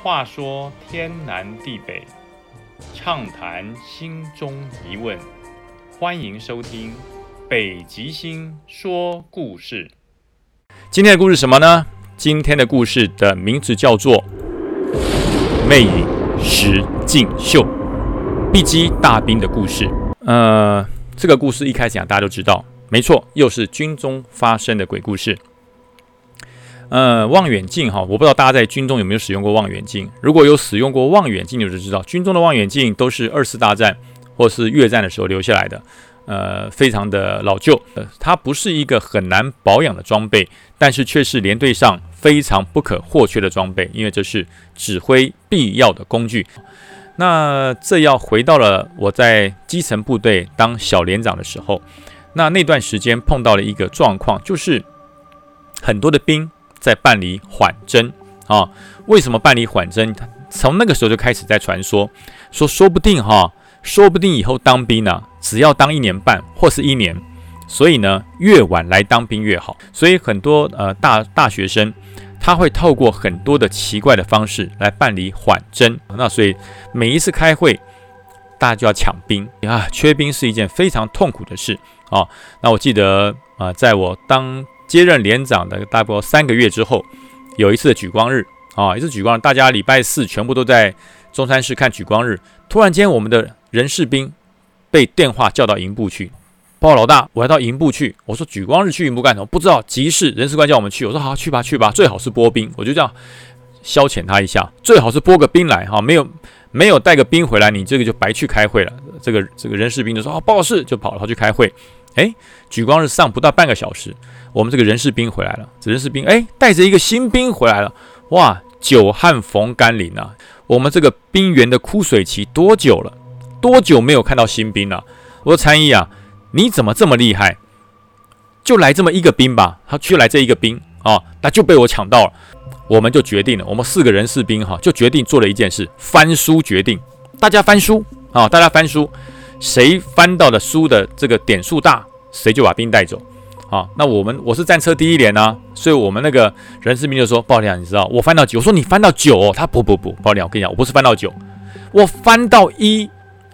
话说天南地北，畅谈心中疑问，欢迎收听北极星说故事。今天的故事什么呢？今天的故事的名字叫做《魅影石进秀》，碧姬大兵的故事。呃，这个故事一开始讲大家都知道，没错，又是军中发生的鬼故事。呃，望远镜哈，我不知道大家在军中有没有使用过望远镜。如果有使用过望远镜，你就知道军中的望远镜都是二次大战或是越战的时候留下来的，呃，非常的老旧。它不是一个很难保养的装备，但是却是连队上非常不可或缺的装备，因为这是指挥必要的工具。那这要回到了我在基层部队当小连长的时候，那那段时间碰到了一个状况，就是很多的兵。在办理缓征啊？为什么办理缓征？从那个时候就开始在传说，说说不定哈，说不定以后当兵呢，只要当一年半或是一年，所以呢，越晚来当兵越好。所以很多呃大大学生他会透过很多的奇怪的方式来办理缓征。那所以每一次开会，大家就要抢兵啊，缺兵是一件非常痛苦的事啊。那我记得啊，在我当接任连长的大概三个月之后，有一次的举光日啊，一次举光日，大家礼拜四全部都在中山市看举光日。突然间，我们的人事兵被电话叫到营部去，报老大，我要到营部去。我说举光日去营部干什么？不知道。急事，人事官叫我们去。我说好，去吧，去吧。最好是拨兵，我就这样消遣他一下。最好是拨个兵来哈，没有没有带个兵回来，你这个就白去开会了。这个这个人事兵就说啊，报事就跑了，他去开会。哎，举光日上不到半个小时。我们这个人士兵回来了，这人士兵哎，带着一个新兵回来了，哇，久旱逢甘霖啊！我们这个兵员的枯水期多久了？多久没有看到新兵了？我说参议啊，你怎么这么厉害？就来这么一个兵吧，他就来这一个兵啊，那就被我抢到了。我们就决定了，我们四个人士兵哈，就决定做了一件事，翻书决定，大家翻书啊，大家翻书，谁翻到的书的这个点数大，谁就把兵带走。好，那我们我是战车第一连呢，所以我们那个人事兵就说：“报亮，你知道我翻到九？”我说：“你翻到九哦。”他不不不，报亮，我跟你讲，我不是翻到九，我翻到一，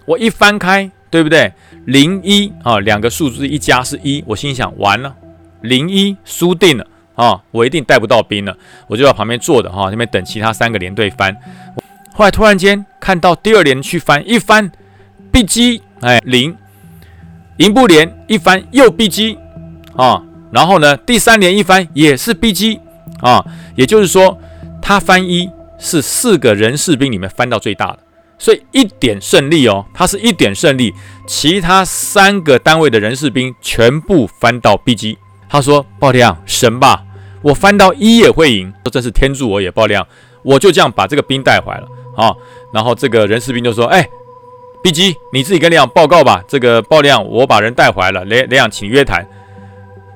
我一翻开，对不对？零一啊，两个数字一加是一，我心想完了，零一输定了啊，我一定带不到兵了，我就在旁边坐着哈，那边等其他三个连队翻。后来突然间看到第二连去翻，一翻，B G 哎零，营部连一翻又 B G。啊，然后呢，第三连一翻也是 B G 啊，也就是说，他翻一是四个人士兵里面翻到最大的，所以一点胜利哦，他是一点胜利，其他三个单位的人士兵全部翻到 B G。他说：“爆亮神吧，我翻到一也会赢，这是天助我也爆亮，我就这样把这个兵带回来了啊。”然后这个人士兵就说：“哎，B G 你自己跟连长报告吧，这个爆亮我把人带回来了，连连长请约谈。”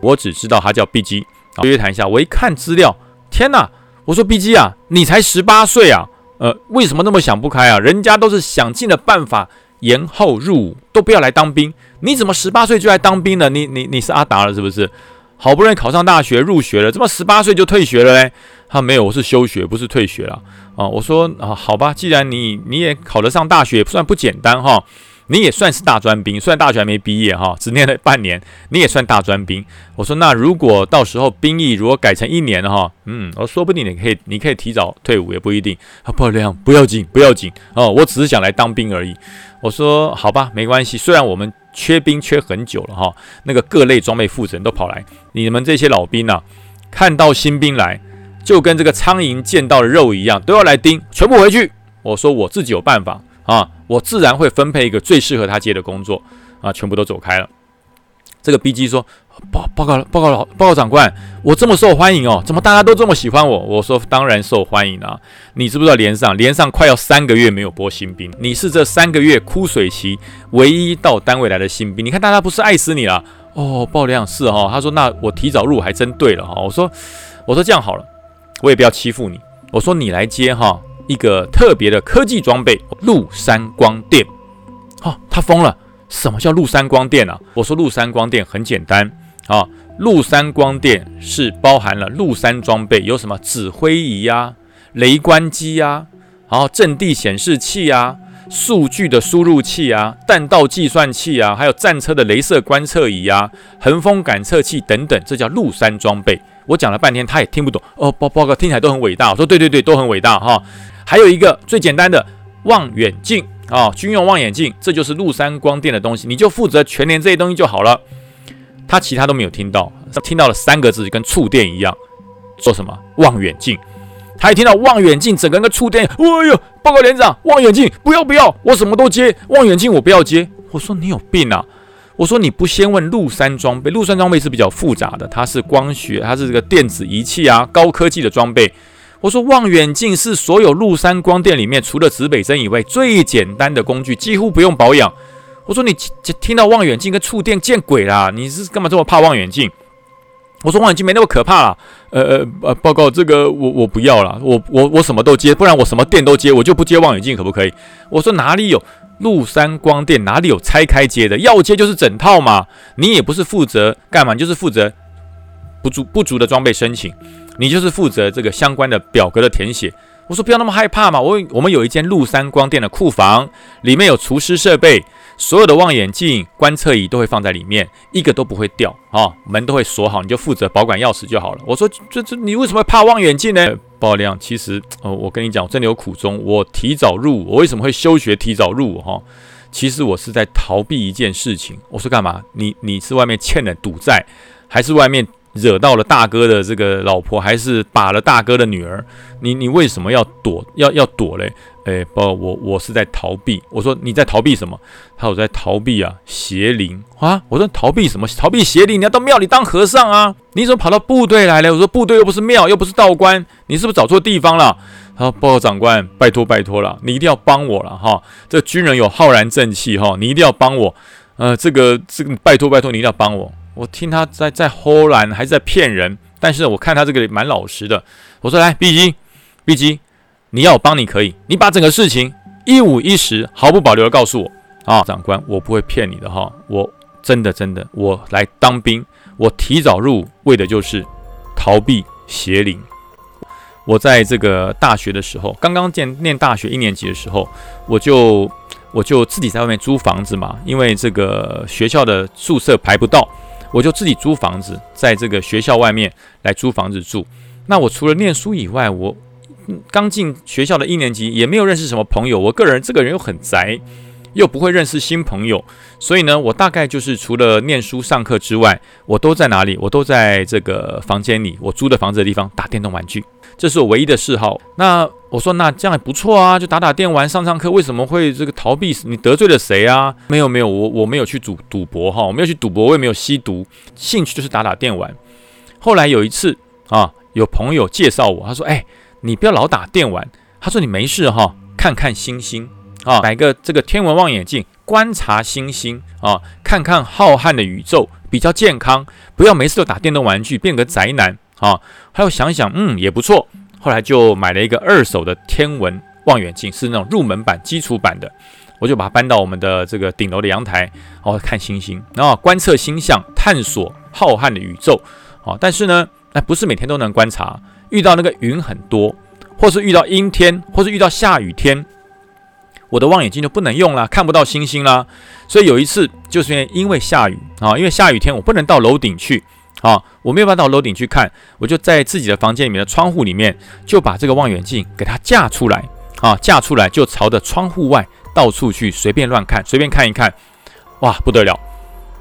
我只知道他叫 B G，约谈一下。我一看资料，天哪！我说 B G 啊，你才十八岁啊，呃，为什么那么想不开啊？人家都是想尽了办法延后入伍，都不要来当兵，你怎么十八岁就来当兵了？你你你是阿达了是不是？好不容易考上大学入学了，怎么十八岁就退学了嘞？他没有，我是休学，不是退学了啊。我说啊，好吧，既然你你也考得上大学，也不算不简单哈。你也算是大专兵，虽然大学还没毕业哈，只念了半年，你也算大专兵。我说那如果到时候兵役如果改成一年哈，嗯，我说不定你可以，你可以提早退伍也不一定。不亮不要紧，不要紧哦，我只是想来当兵而已。我说好吧，没关系。虽然我们缺兵缺很久了哈，那个各类装备负责人都跑来，你们这些老兵啊，看到新兵来，就跟这个苍蝇见到肉一样，都要来盯，全部回去。我说我自己有办法啊。我自然会分配一个最适合他接的工作啊！全部都走开了。这个 B G 说：“报报告报告老报告长官，我这么受欢迎哦，怎么大家都这么喜欢我？”我说：“当然受欢迎啊！你知不知道连上连上快要三个月没有拨新兵，你是这三个月枯水期唯一到单位来的新兵。你看大家不是爱死你了哦？爆量是哈？他说那我提早入还真对了哈。我说我说这样好了，我也不要欺负你。我说你来接哈。”一个特别的科技装备——陆山光电。哦，他疯了！什么叫陆山光电啊？我说陆山光电很简单啊，陆山光电是包含了陆山装备，有什么指挥仪呀、雷观机呀、然后阵地显示器啊。数据的输入器啊，弹道计算器啊，还有战车的镭射观测仪啊，横风感测器等等，这叫陆山装备。我讲了半天，他也听不懂哦。报报告听起来都很伟大，我说对对对，都很伟大哈。还有一个最简单的望远镜啊，军用望远镜，这就是陆山光电的东西，你就负责全连这些东西就好了。他其他都没有听到，他听到了三个字，跟触电一样，做什么望远镜。他一听到望远镜，整个人个触电，哎呦！报告连长，望远镜不要不要，我什么都接，望远镜我不要接。我说你有病啊！我说你不先问陆山装备，陆山装备是比较复杂的，它是光学，它是这个电子仪器啊，高科技的装备。我说望远镜是所有陆山光电里面除了指北针以外最简单的工具，几乎不用保养。我说你听到望远镜跟触电见鬼啦！你是干嘛这么怕望远镜？我说望远镜没那么可怕啦，呃呃呃，报告这个我我不要了，我我我什么都接，不然我什么电都接，我就不接望远镜，可不可以？我说哪里有陆山光电，哪里有拆开接的？要接就是整套嘛。你也不是负责干嘛，就是负责不足不足的装备申请，你就是负责这个相关的表格的填写。我说不要那么害怕嘛，我我们有一间陆山光电的库房，里面有除湿设备。所有的望远镜、观测仪都会放在里面，一个都不会掉啊，门都会锁好，你就负责保管钥匙就好了。我说这这你为什么怕望远镜呢？爆亮，其实哦，我跟你讲，我真的有苦衷。我提早入，我为什么会休学提早入伍哈？其实我是在逃避一件事情。我说干嘛？你你是外面欠了赌债，还是外面惹到了大哥的这个老婆，还是把了大哥的女儿？你你为什么要躲？要要躲嘞？哎，不，我我是在逃避。我说你在逃避什么？他我在逃避啊，邪灵啊！我说逃避什么？逃避邪灵？你要到庙里当和尚啊？你怎么跑到部队来了？我说部队又不是庙，又不是道观，你是不是找错地方了？他说报告长官，拜托拜托了，你一定要帮我了哈！这军人有浩然正气哈，你一定要帮我。呃，这个这个拜托拜托，你一定要帮我。我听他在在忽然还是在骗人，但是我看他这个蛮老实的。我说来，B 机，B 机。你要我帮你可以，你把整个事情一五一十、毫不保留的告诉我啊，长官，我不会骗你的哈，我真的真的，我来当兵，我提早入伍，为的就是逃避邪灵。我在这个大学的时候，刚刚念念大学一年级的时候，我就我就自己在外面租房子嘛，因为这个学校的宿舍排不到，我就自己租房子，在这个学校外面来租房子住。那我除了念书以外，我刚进学校的一年级，也没有认识什么朋友。我个人这个人又很宅，又不会认识新朋友，所以呢，我大概就是除了念书上课之外，我都在哪里？我都在这个房间里，我租的房子的地方打电动玩具，这是我唯一的嗜好。那我说，那这样也不错啊，就打打电玩，上上课。为什么会这个逃避？你得罪了谁啊？没有没有，我我没有去赌赌博哈，我没有去赌博，我也没有吸毒，兴趣就是打打电玩。后来有一次啊，有朋友介绍我，他说：“哎。”你不要老打电玩。他说你没事哈，看看星星啊，买个这个天文望远镜观察星星啊，看看浩瀚的宇宙比较健康。不要没事都打电动玩具，变个宅男啊。还有想想，嗯，也不错。后来就买了一个二手的天文望远镜，是那种入门版、基础版的。我就把它搬到我们的这个顶楼的阳台，哦，看星星，然后观测星象，探索浩瀚的宇宙。好，但是呢，哎，不是每天都能观察。遇到那个云很多，或是遇到阴天，或是遇到下雨天，我的望远镜就不能用了，看不到星星啦。所以有一次就是因为下雨啊，因为下雨天我不能到楼顶去啊，我没有办法到楼顶去看，我就在自己的房间里面的窗户里面就把这个望远镜给它架出来啊，架出来就朝着窗户外到处去随便乱看，随便看一看，哇，不得了！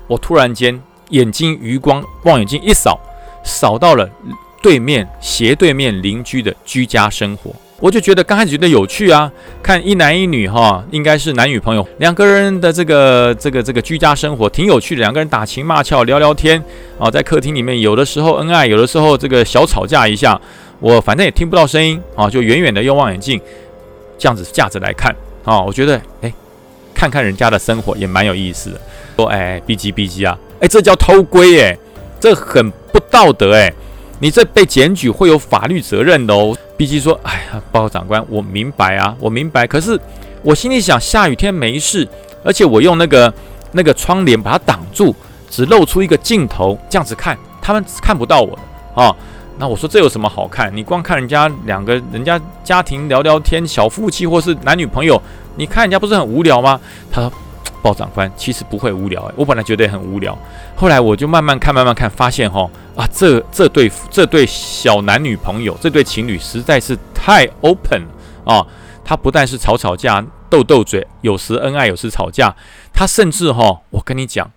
我突然间眼睛余光望远镜一扫，扫到了。对面斜对面邻居的居家生活，我就觉得刚开始觉得有趣啊，看一男一女哈，应该是男女朋友，两个人的这个这个这个居家生活挺有趣的，两个人打情骂俏聊聊天啊，在客厅里面有的时候恩爱，有的时候这个小吵架一下，我反正也听不到声音啊，就远远的用望远镜这样子架着来看啊，我觉得哎，看看人家的生活也蛮有意思的。说哎，B G B G 啊，哎，这叫偷窥哎，这很不道德哎。你这被检举会有法律责任的哦。毕竟说，哎呀，报告长官，我明白啊，我明白。可是我心里想，下雨天没事，而且我用那个那个窗帘把它挡住，只露出一个镜头，这样子看，他们看不到我的啊。那我说这有什么好看？你光看人家两个人家家庭聊聊天，小夫妻或是男女朋友，你看人家不是很无聊吗？他说，鲍长官其实不会无聊，我本来觉得很无聊，后来我就慢慢看，慢慢看，发现哈啊，这这对这对小男女朋友，这对情侣实在是太 open 了啊！他不但是吵吵架、斗斗嘴，有时恩爱，有时吵架，他甚至哈，我跟你讲，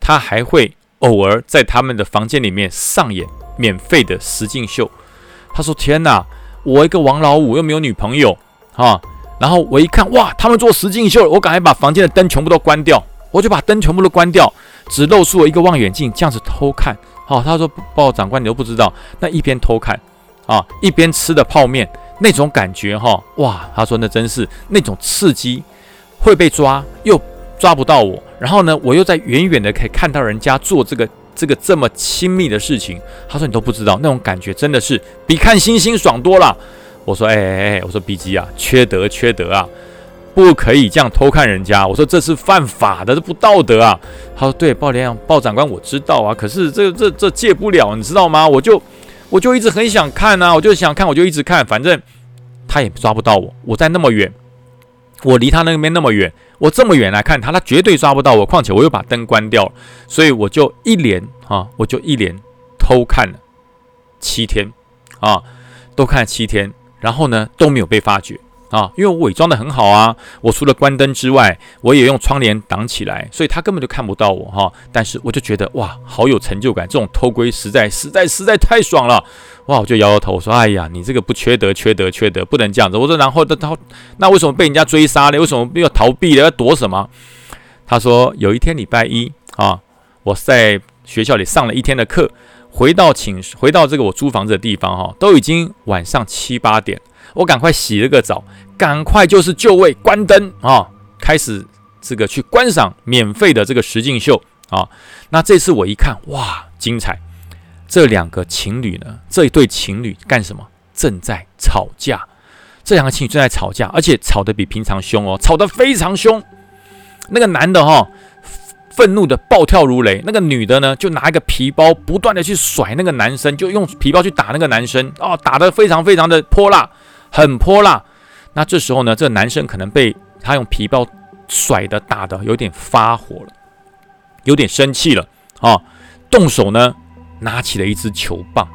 他还会偶尔在他们的房间里面上演。免费的实境秀，他说：“天哪，我一个王老五又没有女朋友啊！”然后我一看，哇，他们做实境秀，我赶快把房间的灯全部都关掉，我就把灯全部都关掉，只露出了一个望远镜，这样子偷看。好，他说：“报告长官，你都不知道，那一边偷看啊，一边吃的泡面，那种感觉哈，哇！”他说：“那真是那种刺激，会被抓又抓不到我，然后呢，我又在远远的可以看到人家做这个。”这个这么亲密的事情，他说你都不知道，那种感觉真的是比看星星爽多了。我说，哎哎哎，我说 B G 啊，缺德缺德啊，不可以这样偷看人家。我说这是犯法的，这不道德啊。他说对，鲍连长、鲍长官我知道啊，可是这这这戒不了，你知道吗？我就我就一直很想看啊，我就想看，我就一直看，反正他也抓不到我，我在那么远。我离他那边那么远，我这么远来看他，他绝对抓不到我。况且我又把灯关掉了，所以我就一连啊，我就一连偷看了七天啊，都看了七天，然后呢都没有被发觉。啊，因为我伪装的很好啊，我除了关灯之外，我也用窗帘挡起来，所以他根本就看不到我哈。但是我就觉得哇，好有成就感，这种偷窥实在实在实在太爽了，哇！我就摇摇头，我说哎呀，你这个不缺德，缺德，缺德，不能这样子。我说然后他他那为什么被人家追杀呢？为什么要逃避了？要躲什么？他说有一天礼拜一啊，我在学校里上了一天的课，回到寝回到这个我租房子的地方哈，都已经晚上七八点。我赶快洗了个澡，赶快就是就位，关灯啊，开始这个去观赏免费的这个实境秀啊。那这次我一看，哇，精彩！这两个情侣呢，这一对情侣干什么？正在吵架。这两个情侣正在吵架，而且吵得比平常凶哦，吵得非常凶。那个男的哈，愤怒的暴跳如雷；那个女的呢，就拿一个皮包，不断的去甩那个男生，就用皮包去打那个男生啊，打得非常非常的泼辣。很泼辣，那这时候呢，这个男生可能被他用皮包甩的打的有点发火了，有点生气了啊，动手呢拿起了一支球棒，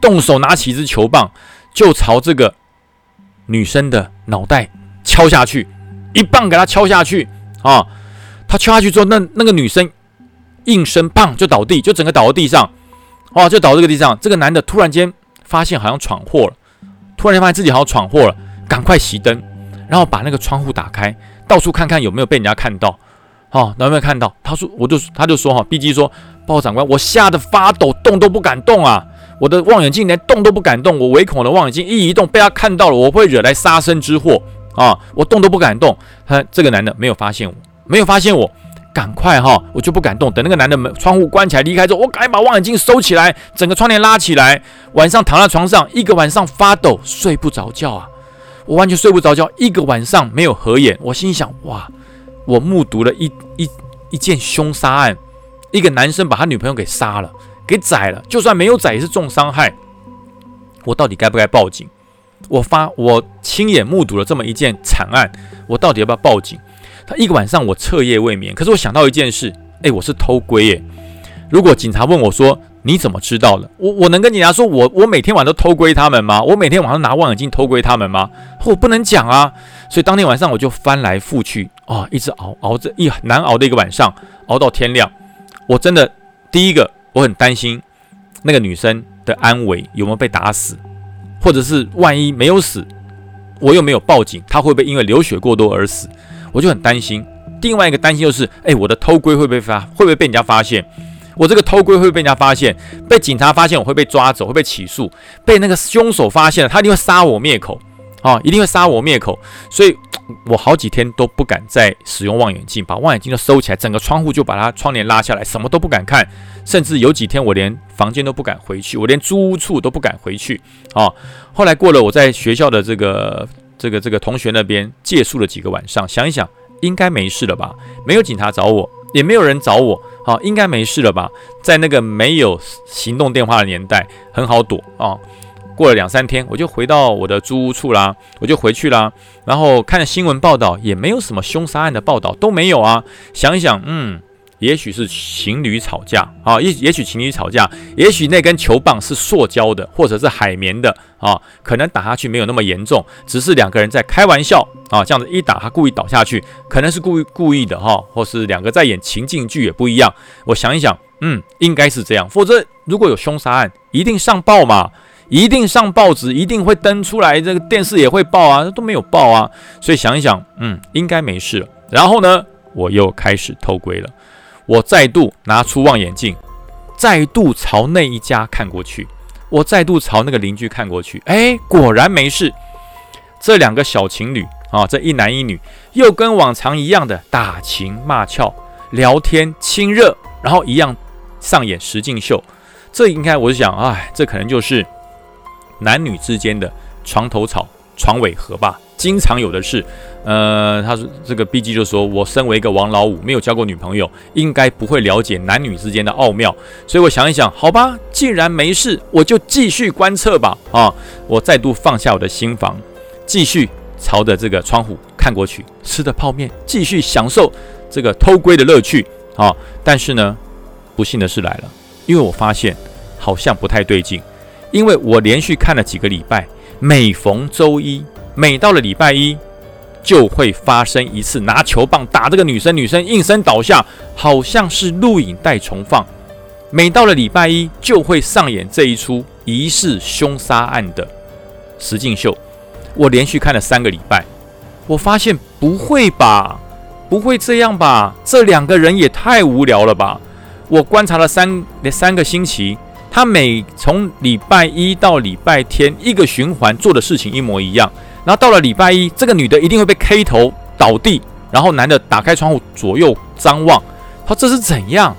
动手拿起一支球棒就朝这个女生的脑袋敲下去，一棒给他敲下去啊，他敲下去之后，那那个女生应声棒就倒地，就整个倒在地上，哇，就倒这个地上，这个男的突然间发现好像闯祸了。突然发现自己好像闯祸了，赶快熄灯，然后把那个窗户打开，到处看看有没有被人家看到。哦，有没有看到？他说，我就他就说哈，B G 说，报告长官，我吓得发抖，动都不敢动啊！我的望远镜连动都不敢动，我唯恐的望远镜一移动被他看到了，我会惹来杀身之祸啊！我动都不敢动。他这个男的没有发现我，没有发现我。赶快哈，我就不敢动。等那个男的门窗户关起来离开之后，我赶紧把望远镜收起来，整个窗帘拉起来。晚上躺在床上，一个晚上发抖，睡不着觉啊！我完全睡不着觉，一个晚上没有合眼。我心想：哇，我目睹了一一一件凶杀案，一个男生把他女朋友给杀了，给宰了。就算没有宰，也是重伤害。我到底该不该报警？我发，我亲眼目睹了这么一件惨案，我到底要不要报警？他一个晚上我彻夜未眠，可是我想到一件事，哎，我是偷窥耶。如果警察问我说你怎么知道的？我我能跟警察说我我每天晚上都偷窥他们吗？我每天晚上拿望远镜偷窥他们吗？我不能讲啊。所以当天晚上我就翻来覆去啊，一直熬熬着一难熬的一个晚上，熬到天亮。我真的第一个我很担心那个女生的安危有没有被打死，或者是万一没有死，我又没有报警，她会不会因为流血过多而死？我就很担心，另外一个担心就是，哎，我的偷窥会不会发，会不会被人家发现？我这个偷窥会被人家发现？被警察发现，我会被抓走，会被起诉。被那个凶手发现了，他一定会杀我灭口，啊，一定会杀我灭口。所以，我好几天都不敢再使用望远镜，把望远镜都收起来，整个窗户就把它窗帘拉下来，什么都不敢看。甚至有几天我连房间都不敢回去，我连租屋处都不敢回去。啊，后来过了我在学校的这个。这个这个同学那边借宿了几个晚上，想一想，应该没事了吧？没有警察找我，也没有人找我，好，应该没事了吧？在那个没有行动电话的年代，很好躲啊。过了两三天，我就回到我的租屋处啦，我就回去啦。然后看新闻报道，也没有什么凶杀案的报道，都没有啊。想一想，嗯。也许是情侣吵架啊，也也许情侣吵架，也许那根球棒是塑胶的，或者是海绵的啊，可能打下去没有那么严重，只是两个人在开玩笑啊，这样子一打他故意倒下去，可能是故意故意的哈，或是两个在演情境剧也不一样。我想一想，嗯，应该是这样，否则如果有凶杀案，一定上报嘛，一定上报纸，一定会登出来，这个电视也会报啊，都没有报啊，所以想一想，嗯，应该没事了。然后呢，我又开始偷窥了。我再度拿出望远镜，再度朝那一家看过去。我再度朝那个邻居看过去，哎，果然没事。这两个小情侣啊，这一男一女，又跟往常一样的打情骂俏、聊天亲热，然后一样上演实境秀。这应该我想，哎，这可能就是男女之间的床头吵、床尾和吧。经常有的事，呃，他说这个 B G 就说，我身为一个王老五，没有交过女朋友，应该不会了解男女之间的奥妙，所以我想一想，好吧，既然没事，我就继续观测吧。啊，我再度放下我的心房，继续朝着这个窗户看过去，吃的泡面，继续享受这个偷窥的乐趣。啊，但是呢，不幸的事来了，因为我发现好像不太对劲，因为我连续看了几个礼拜，每逢周一。每到了礼拜一，就会发生一次拿球棒打这个女生，女生应声倒下，好像是录影带重放。每到了礼拜一，就会上演这一出疑似凶杀案的实境秀。我连续看了三个礼拜，我发现不会吧，不会这样吧？这两个人也太无聊了吧！我观察了三连三个星期，他每从礼拜一到礼拜天一个循环做的事情一模一样。然后到了礼拜一，这个女的一定会被 K 头倒地，然后男的打开窗户左右张望，他这是怎样？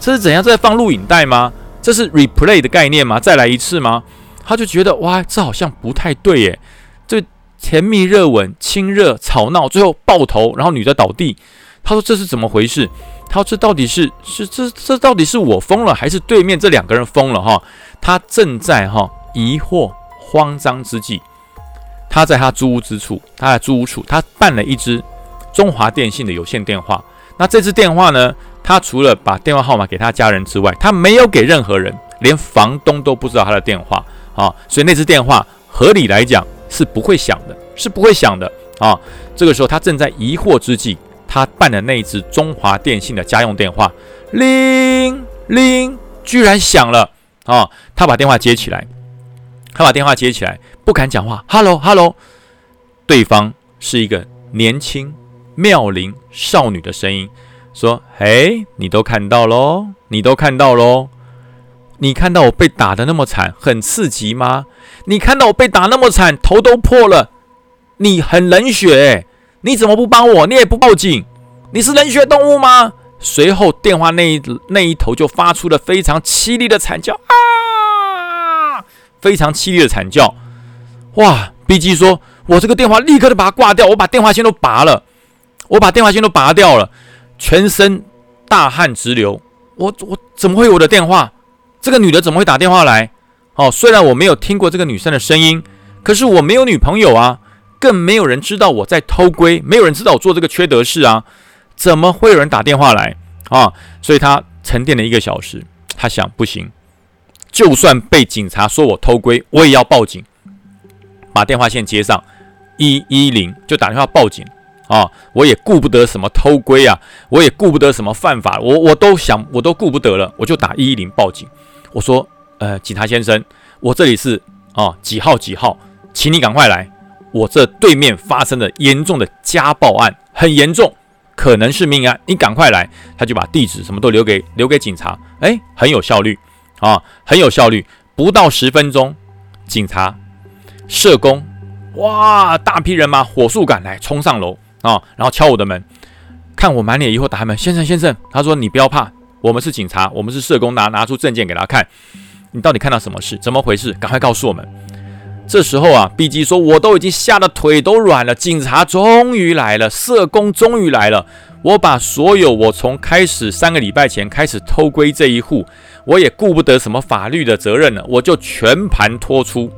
这是怎样？这在放录影带吗？这是 replay 的概念吗？再来一次吗？他就觉得哇，这好像不太对耶。这甜蜜热吻、亲热、吵闹，最后爆头，然后女的倒地。他说这是怎么回事？他说这到底是是这这到底是我疯了，还是对面这两个人疯了？哈，他正在哈疑惑、慌张之际。他在他租屋之处，他在租屋处，他办了一支中华电信的有线电话。那这支电话呢？他除了把电话号码给他家人之外，他没有给任何人，连房东都不知道他的电话啊。所以那支电话合理来讲是不会响的，是不会响的啊。这个时候他正在疑惑之际，他办的那一支中华电信的家用电话，铃铃，居然响了啊！他把电话接起来。他把电话接起来，不敢讲话。Hello，Hello，对方是一个年轻妙龄少女的声音，说：“嘿，你都看到喽？你都看到喽？你看到我被打的那么惨，很刺激吗？你看到我被打那么惨，头都破了，你很冷血，你怎么不帮我？你也不报警？你是冷血动物吗？”随后，电话那一那一头就发出了非常凄厉的惨叫啊！非常凄厉的惨叫，哇！B G 说：“我这个电话立刻就把它挂掉，我把电话线都拔了，我把电话线都拔掉了，全身大汗直流。我我怎么会有我的电话？这个女的怎么会打电话来？哦，虽然我没有听过这个女生的声音，可是我没有女朋友啊，更没有人知道我在偷窥，没有人知道我做这个缺德事啊，怎么会有人打电话来啊？所以他沉淀了一个小时，他想不行。”就算被警察说我偷窥，我也要报警，把电话线接上，一一零就打电话报警啊！我也顾不得什么偷窥啊，我也顾不得什么犯法，我我都想我都顾不得了，我就打一一零报警。我说，呃，警察先生，我这里是啊几号几号，请你赶快来，我这对面发生了严重的家暴案，很严重，可能是命案，你赶快来。他就把地址什么都留给留给警察，哎，很有效率。啊，很有效率，不到十分钟，警察、社工，哇，大批人马火速赶来，冲上楼啊，然后敲我的门，看我满脸疑惑，打开门，先生先生，他说你不要怕，我们是警察，我们是社工，拿拿出证件给他看，你到底看到什么事？怎么回事？赶快告诉我们。这时候啊，B G 说，我都已经吓得腿都软了，警察终于来了，社工终于来了，我把所有我从开始三个礼拜前开始偷窥这一户，我也顾不得什么法律的责任了，我就全盘托出。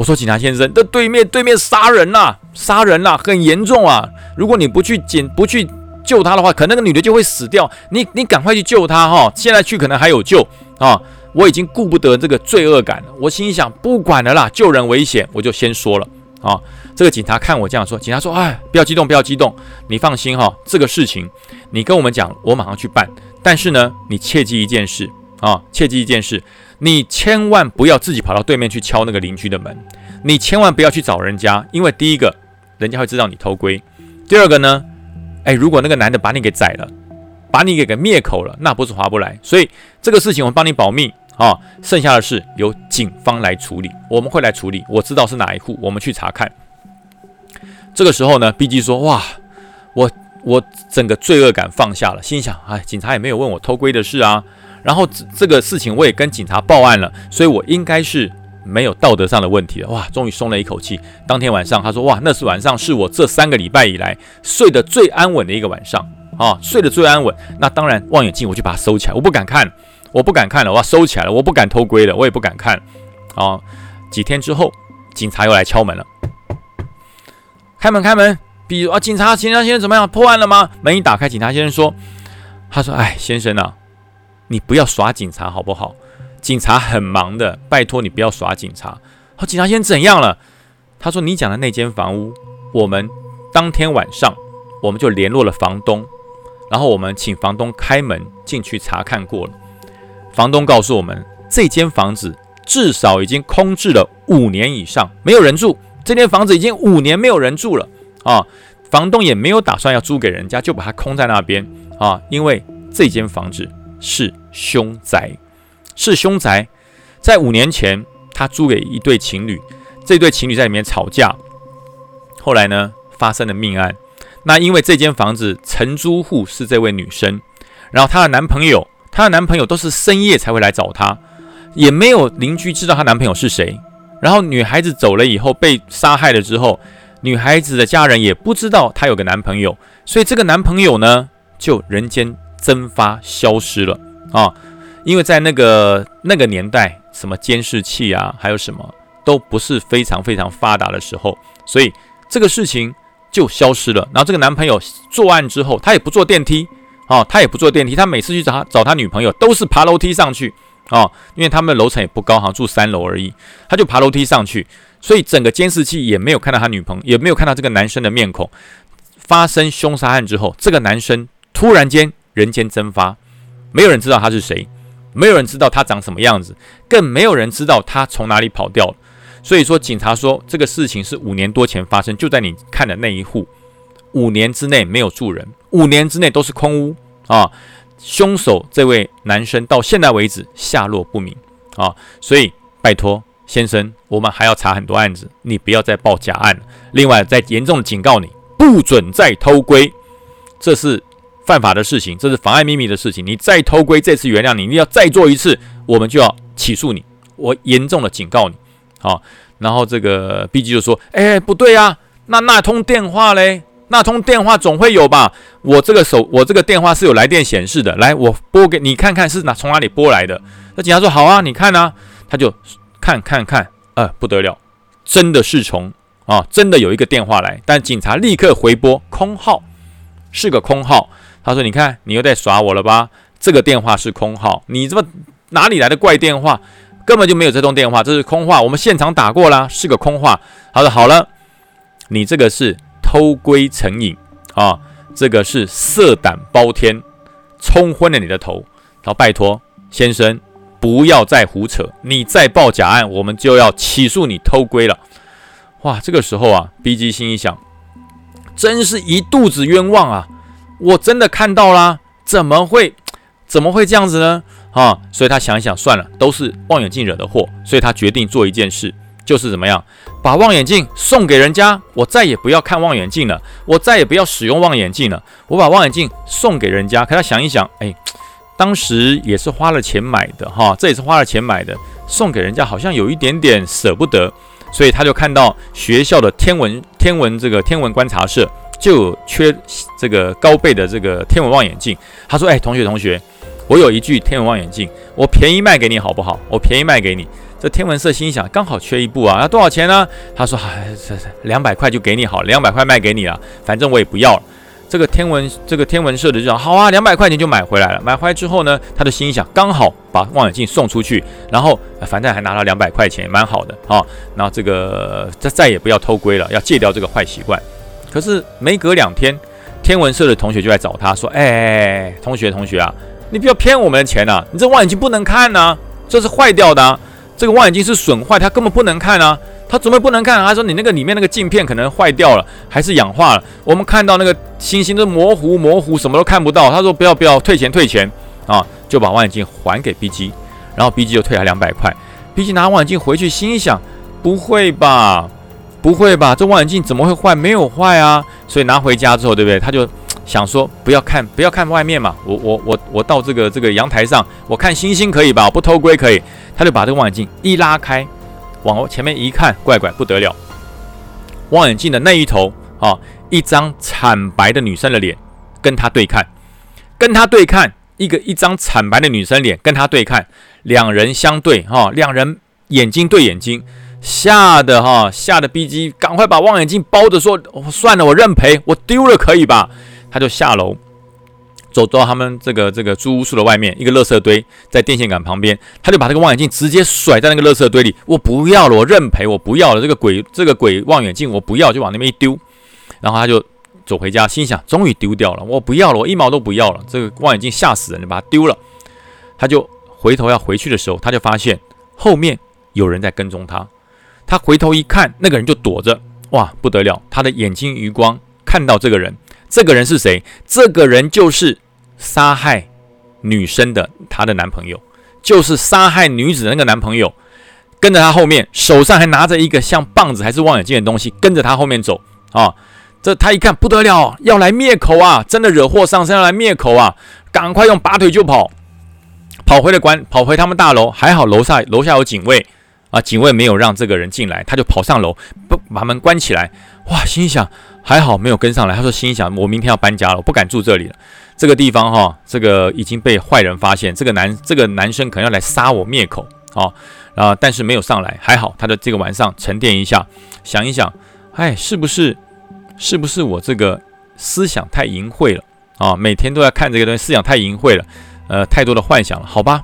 我说警察先生，这对面对面杀人啦，杀人啦，很严重啊！如果你不去捡不去救他的话，可能那个女的就会死掉。你你赶快去救她哈，现在去可能还有救啊！我已经顾不得这个罪恶感了，我心想不管了啦，救人危险，我就先说了啊。这个警察看我这样说，警察说：“哎，不要激动，不要激动，你放心哈，这个事情你跟我们讲，我马上去办。但是呢，你切记一件事啊，切记一件事，你千万不要自己跑到对面去敲那个邻居的门，你千万不要去找人家，因为第一个，人家会知道你偷窥；第二个呢，哎，如果那个男的把你给宰了，把你给给灭口了，那不是划不来。所以这个事情我们帮你保密啊，剩下的事由警方来处理，我们会来处理。我知道是哪一户，我们去查看。”这个时候呢，B G 说：“哇，我我整个罪恶感放下了，心想：哎，警察也没有问我偷窥的事啊。然后这这个事情我也跟警察报案了，所以我应该是没有道德上的问题了。哇，终于松了一口气。当天晚上，他说：哇，那是晚上是我这三个礼拜以来睡得最安稳的一个晚上啊，睡得最安稳。那当然，望远镜我就把它收起来，我不敢看，我不敢看了，我要收起来了，我不敢偷窥了，我也不敢看。啊，几天之后，警察又来敲门了。”开门，开门！比如啊，警察，警察先生怎么样？破案了吗？门一打开，警察先生说：“他说，哎，先生啊，你不要耍警察好不好？警察很忙的，拜托你不要耍警察。”好，警察先生怎样了？他说：“你讲的那间房屋，我们当天晚上我们就联络了房东，然后我们请房东开门进去查看过了。房东告诉我们，这间房子至少已经空置了五年以上，没有人住。”这间房子已经五年没有人住了啊，房东也没有打算要租给人家，就把它空在那边啊。因为这间房子是凶宅，是凶宅。在五年前，他租给一对情侣，这对情侣在里面吵架，后来呢发生了命案。那因为这间房子承租户是这位女生，然后她的男朋友，她的男朋友都是深夜才会来找她，也没有邻居知道她男朋友是谁。然后女孩子走了以后被杀害了之后，女孩子的家人也不知道她有个男朋友，所以这个男朋友呢就人间蒸发消失了啊！因为在那个那个年代，什么监视器啊，还有什么都不是非常非常发达的时候，所以这个事情就消失了。然后这个男朋友作案之后，他也不坐电梯啊，他也不坐电梯，他每次去找他找他女朋友都是爬楼梯上去。哦，因为他们楼层也不高，好像住三楼而已，他就爬楼梯上去，所以整个监视器也没有看到他女朋友，也没有看到这个男生的面孔。发生凶杀案之后，这个男生突然间人间蒸发，没有人知道他是谁，没有人知道他长什么样子，更没有人知道他从哪里跑掉了。所以说，警察说这个事情是五年多前发生，就在你看的那一户，五年之内没有住人，五年之内都是空屋啊。凶手这位男生到现在为止下落不明啊，所以拜托先生，我们还要查很多案子，你不要再报假案。另外，再严重警告你，不准再偷窥，这是犯法的事情，这是妨碍秘密的事情。你再偷窥，这次原谅你，你要再做一次，我们就要起诉你。我严重的警告你，好。然后这个 B G 就说：“哎，不对啊，那那通电话嘞？”那通电话总会有吧？我这个手，我这个电话是有来电显示的。来，我拨给你看看是哪从哪里拨来的。那警察说好啊，你看啊，他就看看看，呃，不得了，真的是从啊，真的有一个电话来，但警察立刻回拨空号，是个空号。他说：“你看，你又在耍我了吧？这个电话是空号，你这么哪里来的怪电话？根本就没有这通电话，这是空话。我们现场打过啦，是个空话。”他说：“好了，你这个是。”偷窥成瘾啊！这个是色胆包天，冲昏了你的头。好，拜托先生，不要再胡扯，你再报假案，我们就要起诉你偷窥了。哇，这个时候啊，B G 心一想，真是一肚子冤枉啊！我真的看到啦，怎么会，怎么会这样子呢？啊，所以他想一想，算了，都是望远镜惹的祸，所以他决定做一件事。就是怎么样把望远镜送给人家，我再也不要看望远镜了，我再也不要使用望远镜了。我把望远镜送给人家，可他想一想，哎，当时也是花了钱买的哈，这也是花了钱买的，送给人家好像有一点点舍不得，所以他就看到学校的天文天文这个天文观察社就缺这个高倍的这个天文望远镜。他说：“哎，同学同学，我有一具天文望远镜，我便宜卖给你好不好？我便宜卖给你。”这天文社心想，刚好缺一部啊，要多少钱呢？他说：“哎，这两百块就给你好，两百块卖给你了，反正我也不要了。”这个天文这个天文社的就讲好啊，两百块钱就买回来了。买回来之后呢，他的心想刚好把望远镜送出去，然后反正还拿了两百块钱，蛮好的啊。然后这个再再也不要偷窥了，要戒掉这个坏习惯。可是没隔两天，天文社的同学就来找他说：“哎，同学同学啊，你不要骗我们的钱啊！你这望远镜不能看呢，这是坏掉的，这个望远镜是损坏，它根本不能看啊。”他怎么不能看，他说你那个里面那个镜片可能坏掉了，还是氧化了。我们看到那个星星都模糊模糊，什么都看不到。他说不要不要，退钱退钱啊，就把望远镜还给 B G，然后 B G 就退了两百块。B G 拿望远镜回去，心想不会吧，不会吧，这望远镜怎么会坏？没有坏啊。所以拿回家之后，对不对？他就想说不要看不要看外面嘛，我我我我到这个这个阳台上，我看星星可以吧？不偷窥可以。他就把这个望远镜一拉开。往前面一看，怪怪不得了！望远镜的那一头啊，一张惨白的女生的脸跟他对看，跟他对看，一个一张惨白的女生脸跟他对看，两人相对哈，两人眼睛对眼睛，吓得哈，吓得 B G 赶快把望远镜包着说：“算了，我认赔，我丢了可以吧？”他就下楼。走到他们这个这个租屋处的外面，一个垃圾堆在电线杆旁边，他就把这个望远镜直接甩在那个垃圾堆里。我不要了，我认赔，我不要了。这个鬼这个鬼望远镜我不要，就往那边一丢。然后他就走回家，心想终于丢掉了，我不要了，我一毛都不要了。这个望远镜吓死人，就把它丢了。他就回头要回去的时候，他就发现后面有人在跟踪他。他回头一看，那个人就躲着。哇，不得了！他的眼睛余光看到这个人。这个人是谁？这个人就是杀害女生的她的男朋友，就是杀害女子的那个男朋友，跟着他后面，手上还拿着一个像棒子还是望远镜的东西，跟着他后面走啊！这他一看不得了，要来灭口啊！真的惹祸上身，要来灭口啊！赶快用拔腿就跑，跑回了关，跑回他们大楼，还好楼下楼下有警卫啊，警卫没有让这个人进来，他就跑上楼，不把门关起来。哇，心想。还好没有跟上来。他说：“心想，我明天要搬家了，我不敢住这里了。这个地方哈，这个已经被坏人发现。这个男这个男生可能要来杀我灭口啊啊！但是没有上来，还好他的这个晚上沉淀一下，想一想，哎，是不是是不是我这个思想太淫秽了啊？每天都要看这个东西，思想太淫秽了，呃，太多的幻想了，好吧？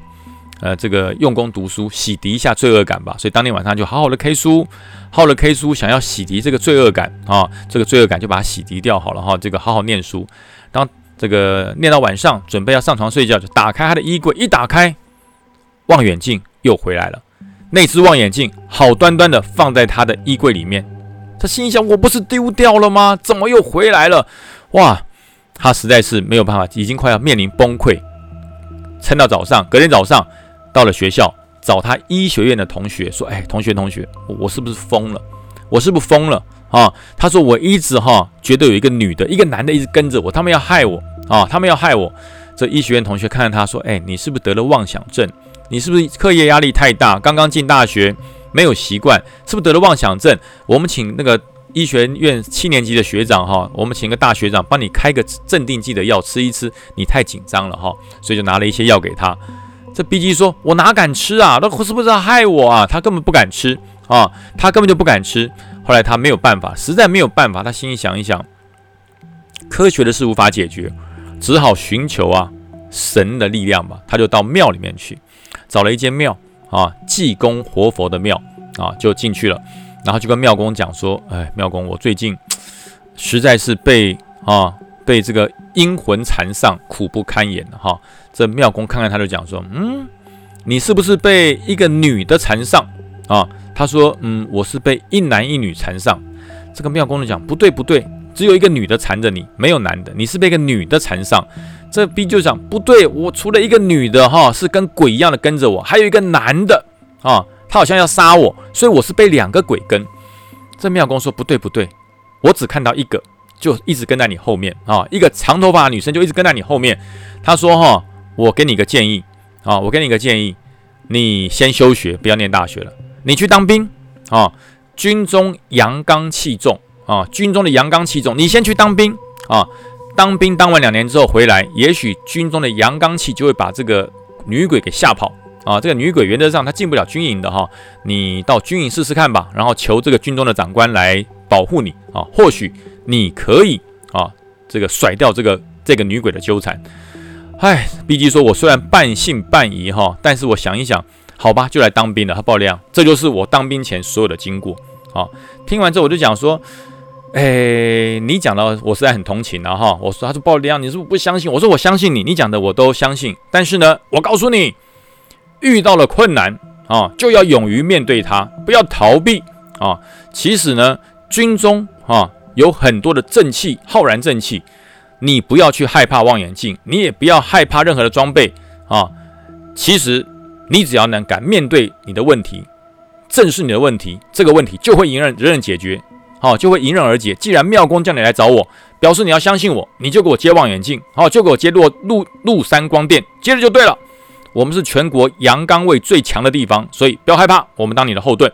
呃，这个用功读书，洗涤一下罪恶感吧。所以当天晚上就好好的 K 书。”好了，K 书想要洗涤这个罪恶感啊，这个罪恶感就把它洗涤掉好了哈。这个好好念书，当这个念到晚上，准备要上床睡觉，就打开他的衣柜，一打开，望远镜又回来了。那只望远镜好端端的放在他的衣柜里面，他心想：我不是丢掉了吗？怎么又回来了？哇，他实在是没有办法，已经快要面临崩溃。撑到早上，隔天早上到了学校。找他医学院的同学说：“哎，同学同学，我是不是疯了？我是不是疯了啊？”他说：“我一直哈觉得有一个女的，一个男的一直跟着我，他们要害我啊！他们要害我。”这医学院同学看看他说：“哎，你是不是得了妄想症？你是不是课业压力太大？刚刚进大学没有习惯，是不是得了妄想症？我们请那个医学院七年级的学长哈，我们请个大学长帮你开个镇定剂的药吃一吃，你太紧张了哈，所以就拿了一些药给他。”这 B G 说：“我哪敢吃啊？那是不是要害我啊？他根本不敢吃啊！他根本就不敢吃。后来他没有办法，实在没有办法，他心里想一想，科学的事无法解决，只好寻求啊神的力量吧。他就到庙里面去，找了一间庙啊，济公活佛的庙啊，就进去了。然后就跟庙公讲说：，哎，庙公，我最近实在是被啊被这个阴魂缠上，苦不堪言哈。”这庙公看看他就讲说：“嗯，你是不是被一个女的缠上啊？”他说：“嗯，我是被一男一女缠上。”这个庙公就讲：“不对，不对，只有一个女的缠着你，没有男的，你是被一个女的缠上。”这 B 就讲：“不对，我除了一个女的哈，是跟鬼一样的跟着我，还有一个男的啊，他好像要杀我，所以我是被两个鬼跟。”这庙公说：“不对，不对，我只看到一个，就一直跟在你后面啊，一个长头发的女生就一直跟在你后面。”她说：“哈。”我给你个建议啊，我给你个建议，你先休学，不要念大学了，你去当兵啊，军中阳刚气重啊，军中的阳刚气重，你先去当兵啊，当兵当完两年之后回来，也许军中的阳刚气就会把这个女鬼给吓跑啊。这个女鬼原则上她进不了军营的哈，你到军营试试看吧，然后求这个军中的长官来保护你啊，或许你可以啊，这个甩掉这个这个女鬼的纠缠。唉，B G 说，我虽然半信半疑哈，但是我想一想，好吧，就来当兵了。他爆料，这就是我当兵前所有的经过。好，听完之后我就讲说，哎，你讲的我实在很同情啊哈。我说他说爆料，你是不是不相信？我说我相信你，你讲的我都相信。但是呢，我告诉你，遇到了困难啊，就要勇于面对它，不要逃避啊。其实呢，军中啊有很多的正气，浩然正气。你不要去害怕望远镜，你也不要害怕任何的装备啊！其实你只要能敢面对你的问题，正视你的问题，这个问题就会迎刃迎刃解决，好，就会迎刃而解。既然妙公叫你来找我，表示你要相信我，你就给我接望远镜，好，就给我接陆陆陆三光电，接着就对了。我们是全国阳刚位最强的地方，所以不要害怕，我们当你的后盾。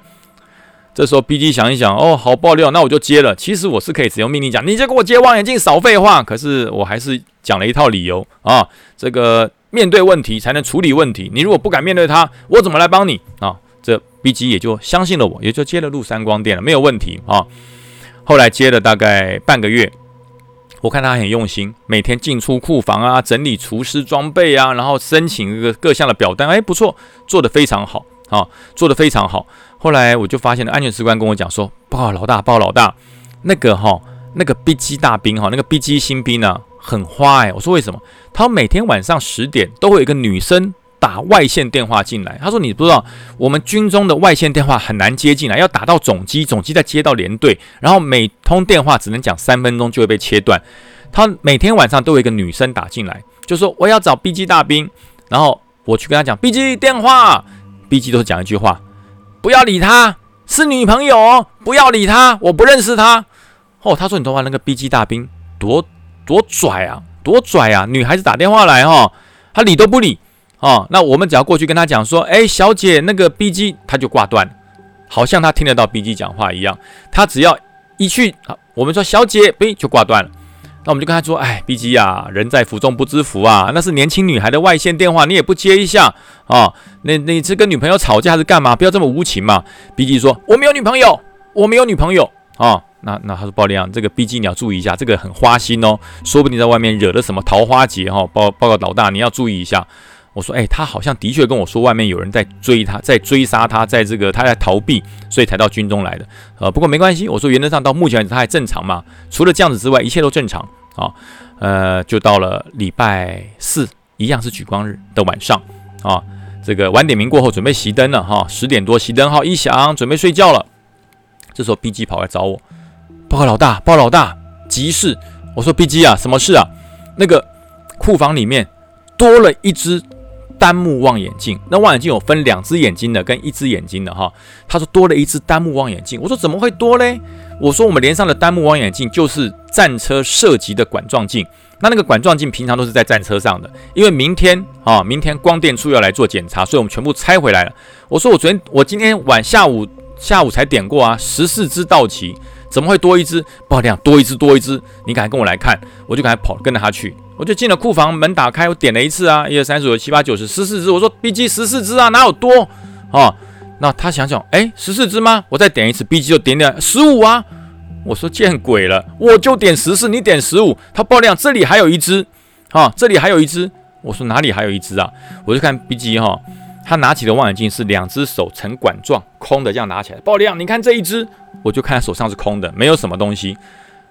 这时候 B G 想一想，哦，好爆料，那我就接了。其实我是可以只用命令讲，你就给我接望远镜，少废话。可是我还是讲了一套理由啊，这个面对问题才能处理问题。你如果不敢面对它，我怎么来帮你啊？这 B G 也就相信了我，也就接了陆三光电了，没有问题啊。后来接了大概半个月，我看他很用心，每天进出库房啊，整理厨师装备啊，然后申请各各项的表单，哎，不错，做得非常好啊，做得非常好。后来我就发现了，安全士官跟我讲说：“报告老大，报告老大，那个哈，那个 B G 大兵哈，那个 B G 新兵呢，很花哎。”我说：“为什么？”他每天晚上十点都会有一个女生打外线电话进来。他说：“你不知道，我们军中的外线电话很难接进来，要打到总机，总机再接到连队，然后每通电话只能讲三分钟就会被切断。他每天晚上都有一个女生打进来，就说我要找 B G 大兵，然后我去跟他讲 B G 电话，B G 都是讲一句话。”不要理他，是女朋友。不要理他，我不认识他。哦，他说你头发那个 B G 大兵多多拽啊，多拽啊！女孩子打电话来哈，他理都不理哦。那我们只要过去跟他讲说，哎，小姐，那个 B G，他就挂断，好像他听得到 B G 讲话一样。他只要一去，我们说小姐，B 就挂断了。那我们就跟他说：“哎，B G 呀，人在福中不知福啊，那是年轻女孩的外线电话，你也不接一下啊？那那是跟女朋友吵架还是干嘛？不要这么无情嘛。”B G 说：“我没有女朋友，我没有女朋友啊。”那那他说：“鲍亮，这个 B G 你要注意一下，这个很花心哦，说不定在外面惹了什么桃花劫哈。报报告老大，你要注意一下。”我说：“哎，他好像的确跟我说，外面有人在追他，在追杀他，在这个他在逃避，所以才到军中来的。呃，不过没关系，我说原则上到目前为止他还正常嘛，除了这样子之外，一切都正常啊。呃，就到了礼拜四，一样是举光日的晚上啊。这个晚点名过后，准备熄灯了哈，十点多熄灯号一响，准备睡觉了。这时候 B G 跑来找我，报告老大，报告老大，急事。我说 B G 啊，什么事啊？那个库房里面多了一只。单目望远镜，那望远镜有分两只眼睛的跟一只眼睛的哈。他说多了一只单目望远镜，我说怎么会多嘞？我说我们连上的单目望远镜就是战车射击的管状镜，那那个管状镜平常都是在战车上的，因为明天啊，明天光电处要来做检查，所以我们全部拆回来了。我说我昨天我今天晚下午下午才点过啊，十四只到齐，怎么会多一只？不好讲，多一只多一只，你赶快跟我来看，我就赶快跑跟着他去。我就进了库房，门打开，我点了一次啊，一二三四五六七八九十十四只。我说 B G 十四只啊，哪有多啊？那他想想，哎，十四只吗？我再点一次，B G 就点点十五啊。我说见鬼了，我就点十四，你点十五。他爆量，这里还有一只啊，这里还有一只。我说哪里还有一只啊？我就看 B G 哈，他拿起的望远镜是两只手呈管状，空的这样拿起来。爆量，你看这一只，我就看他手上是空的，没有什么东西。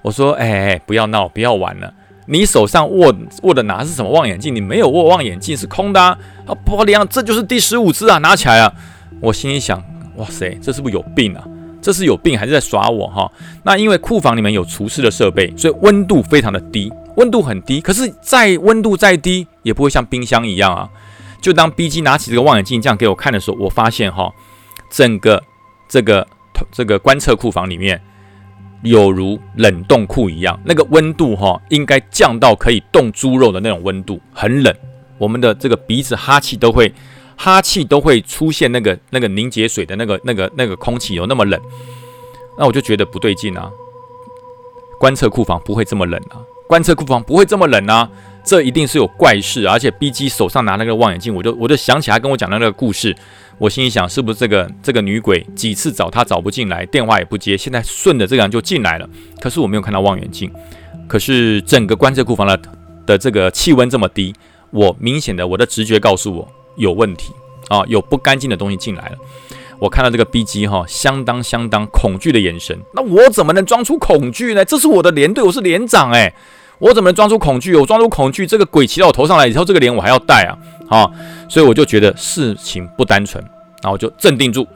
我说，哎，不要闹，不要玩了。你手上握握的拿是什么望远镜？你没有握望远镜，是空的啊！啊，玻璃啊，这就是第十五只啊！拿起来啊！我心里想，哇塞，这是不是有病啊？这是有病还是在耍我哈？那因为库房里面有厨师的设备，所以温度非常的低，温度很低。可是再温度再低，也不会像冰箱一样啊！就当 B G 拿起这个望远镜这样给我看的时候，我发现哈，整个这个这个观测库房里面。有如冷冻库一样，那个温度哈，应该降到可以冻猪肉的那种温度，很冷。我们的这个鼻子哈气都会，哈气都会出现那个那个凝结水的那个那个那个空气有那么冷，那我就觉得不对劲啊。观测库房不会这么冷啊，观测库房不会这么冷啊，这一定是有怪事。而且 B G 手上拿那个望远镜，我就我就想起来跟我讲的那个故事。我心里想，是不是这个这个女鬼几次找他找不进来，电话也不接，现在顺着这个人就进来了。可是我没有看到望远镜，可是整个观测库房的的这个气温这么低，我明显的我的直觉告诉我有问题啊，有不干净的东西进来了。我看到这个 B G 哈，相当相当恐惧的眼神，那我怎么能装出恐惧呢？这是我的连队，我是连长哎，我怎么能装出恐惧？我装出恐惧，这个鬼骑到我头上来以后，这个脸我还要戴啊？啊，所以我就觉得事情不单纯，然后我就镇定住，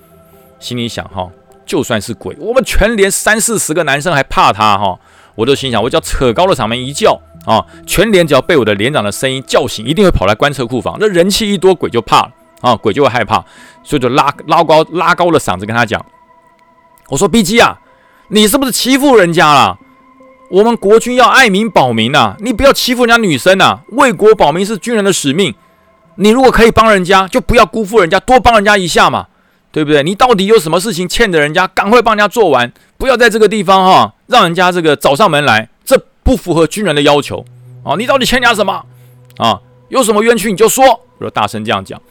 心里想哈，就算是鬼，我们全连三四十个男生还怕他哈？我就心想，我只要扯高了嗓门一叫啊，全连只要被我的连长的声音叫醒，一定会跑来观测库房。那人气一多，鬼就怕了啊，鬼就会害怕，所以就拉拉高拉高了嗓子跟他讲，我说 B G 啊，你是不是欺负人家了？我们国军要爱民保民呐，你不要欺负人家女生呐，为国保民是军人的使命。你如果可以帮人家，就不要辜负人家，多帮人家一下嘛，对不对？你到底有什么事情欠着人家，赶快帮人家做完，不要在这个地方哈，让人家这个找上门来，这不符合军人的要求啊！你到底欠人家什么啊？有什么冤屈你就说，我大声这样讲。